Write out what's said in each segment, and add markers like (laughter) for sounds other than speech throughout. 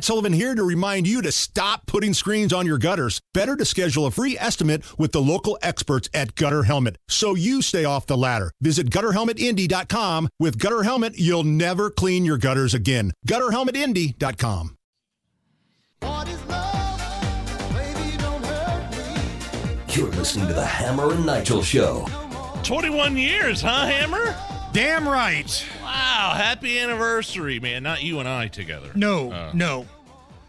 Matt Sullivan here to remind you to stop putting screens on your gutters. Better to schedule a free estimate with the local experts at Gutter Helmet so you stay off the ladder. Visit gutterhelmetindy.com. With Gutter Helmet, you'll never clean your gutters again. Gutterhelmetindy.com. You're listening to the Hammer and Nigel Show. 21 years, huh, Hammer? Damn right. Wow, happy anniversary, man. Not you and I together. No, Uh, no.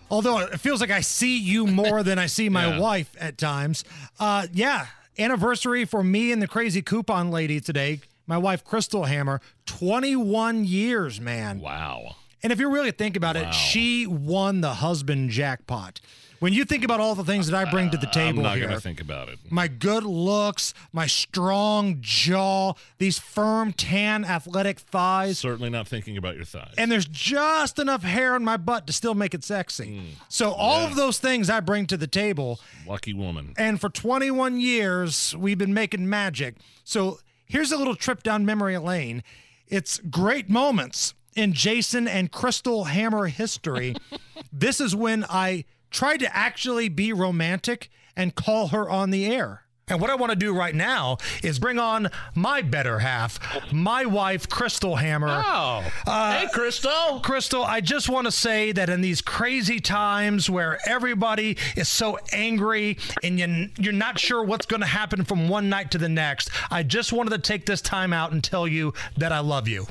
Although it feels like I see you more than I see my (laughs) Yeah. wife at times. Uh, yeah, anniversary for me and the crazy coupon lady today. My wife, Crystal Hammer, 21 years, man. Wow. And if you really think about Wow. it, she won the husband jackpot. When you think about all the things that I bring to the uh, table, I'm not here, to think about it. my good looks, my strong jaw, these firm, tan, athletic thighs, Certainly not thinking about your thighs. and there's just enough hair on my butt to still make it sexy. Hmm. so all Yeah. of those things I bring to the table, Lucky woman. and for 21 years we've been making magic. So here's a little trip down memory lane. It's great moments in Jason and Crystal Hammer history. (laughs) this is when I tried to actually be romantic and call her on the air. And what I want to do right now is bring on my better half, my wife, Crystal Hammer. Oh. Uh, hey, Crystal. Crystal, I just want to say that in these crazy times where everybody is so angry and you, you're not sure what's going to happen from one night to the next, I just wanted to take this time out and tell you that I love you.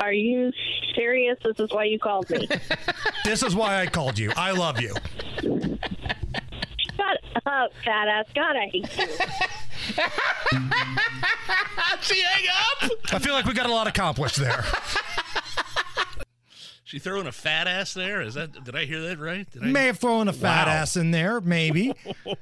Are you serious? This is why you called me. (laughs) This is why I called you. I love you. Shut up, fat ass. God, I hate you. (laughs) She hang up. I feel like we got a lot accomplished there. She throwing a fat ass there? Is that? Did I hear that right? Did I? May have thrown a fat Wow. ass in there, maybe. (laughs)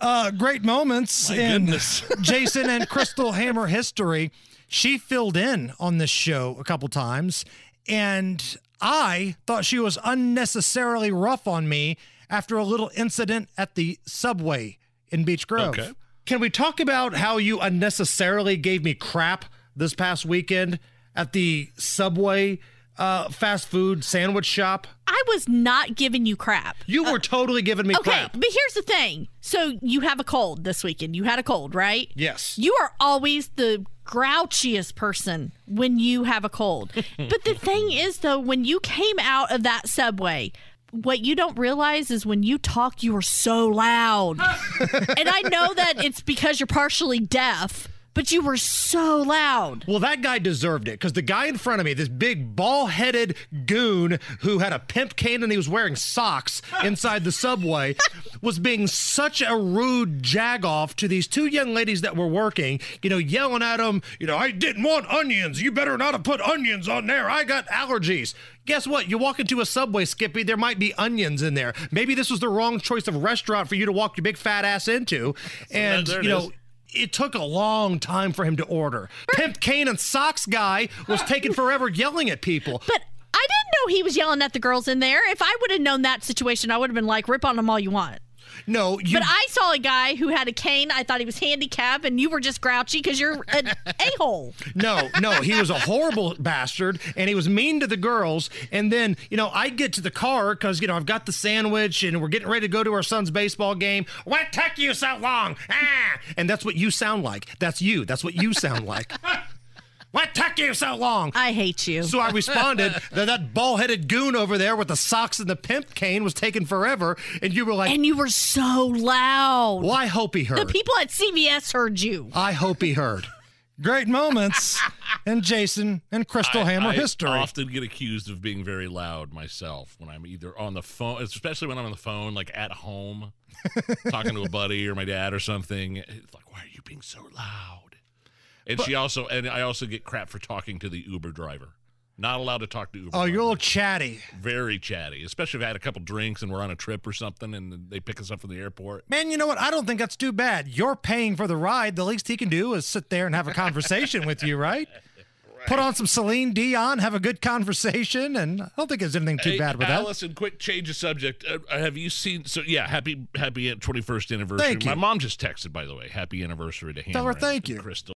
Uh, great moments My in goodness. Jason and Crystal Hammer history. She filled in on this show a couple times, and I thought she was unnecessarily rough on me after a little incident at the subway in Beech Grove. Okay. Can we talk about how you unnecessarily gave me crap this past weekend at the subway uh, fast food sandwich shop? I was not giving you crap. You were totally giving me Okay, crap. but here's the thing. So you have a cold this weekend. You had a cold, right? Yes. You are always the grouchiest person when you have a cold. (laughs) but the thing is, though, when you came out of that subway, what you don't realize is when you talk, you are so loud. (laughs) and I know that it's because you're partially deaf, but you were so loud. Well, that guy deserved it because the guy in front of me, this big ball headed goon who had a pimp cane and he was wearing socks inside the subway, (laughs) was being such a rude jagoff to these two young ladies that were working, you know, yelling at them, you know, I didn't want onions. You better not have put onions on there. I got allergies. Guess what? You walk into a subway, Skippy, there might be onions in there. Maybe this was the wrong choice of restaurant for you to walk your big fat ass into. And, there it you know, is. It took a long time for him to order. Pimp Cane and Socks guy was taking (laughs) forever yelling at people. But I didn't know he was yelling at the girls in there. If I would have known that situation, I would have been like, rip on them all you want. No, you. But I saw a guy who had a cane. I thought he was handicapped, and you were just grouchy because you're an (laughs) a hole. no, no, he was a horrible bastard, and he was mean to the girls. And then, you know, I get to the car because you know I've got the sandwich, and we're getting ready to go to our son's baseball game. What took you so long? Ah! And that's what you sound like. That's you. That's what you sound like. (laughs) what took you so long? I hate you. So I responded (laughs) that that ball-headed goon over there with the socks and the pimp cane was taking forever, and you were like, and you were so loud. "Well, I hope he heard." The people at CVS heard you. I hope he heard. Great moments (laughs) and Jason and Crystal Hammer I history. I often get accused of being very loud myself when I'm either on the phone, especially when I'm on the phone, like at home, talking to a buddy or my dad or something. It's like, why are you being so loud? And she also, and I also get crap for talking to the Uber driver. Not allowed to talk to Uber. oh, you're a little chatty. very chatty, especially if I had a couple drinks and we're on a trip or something, and they pick us up from the airport. Man, you know what? I don't think that's too bad. You're paying for the ride. The least he can do is sit there and have a conversation with you, right? (laughs) Put on some Celine Dion, have a good conversation, and I don't think there's anything too Hey, bad with that. Allison, quick change of subject. Uh, have you seen? So yeah, happy happy twenty first anniversary. Thank you. My mom just texted, by the way. Happy anniversary to Hannah Tell her thank you. Crystal.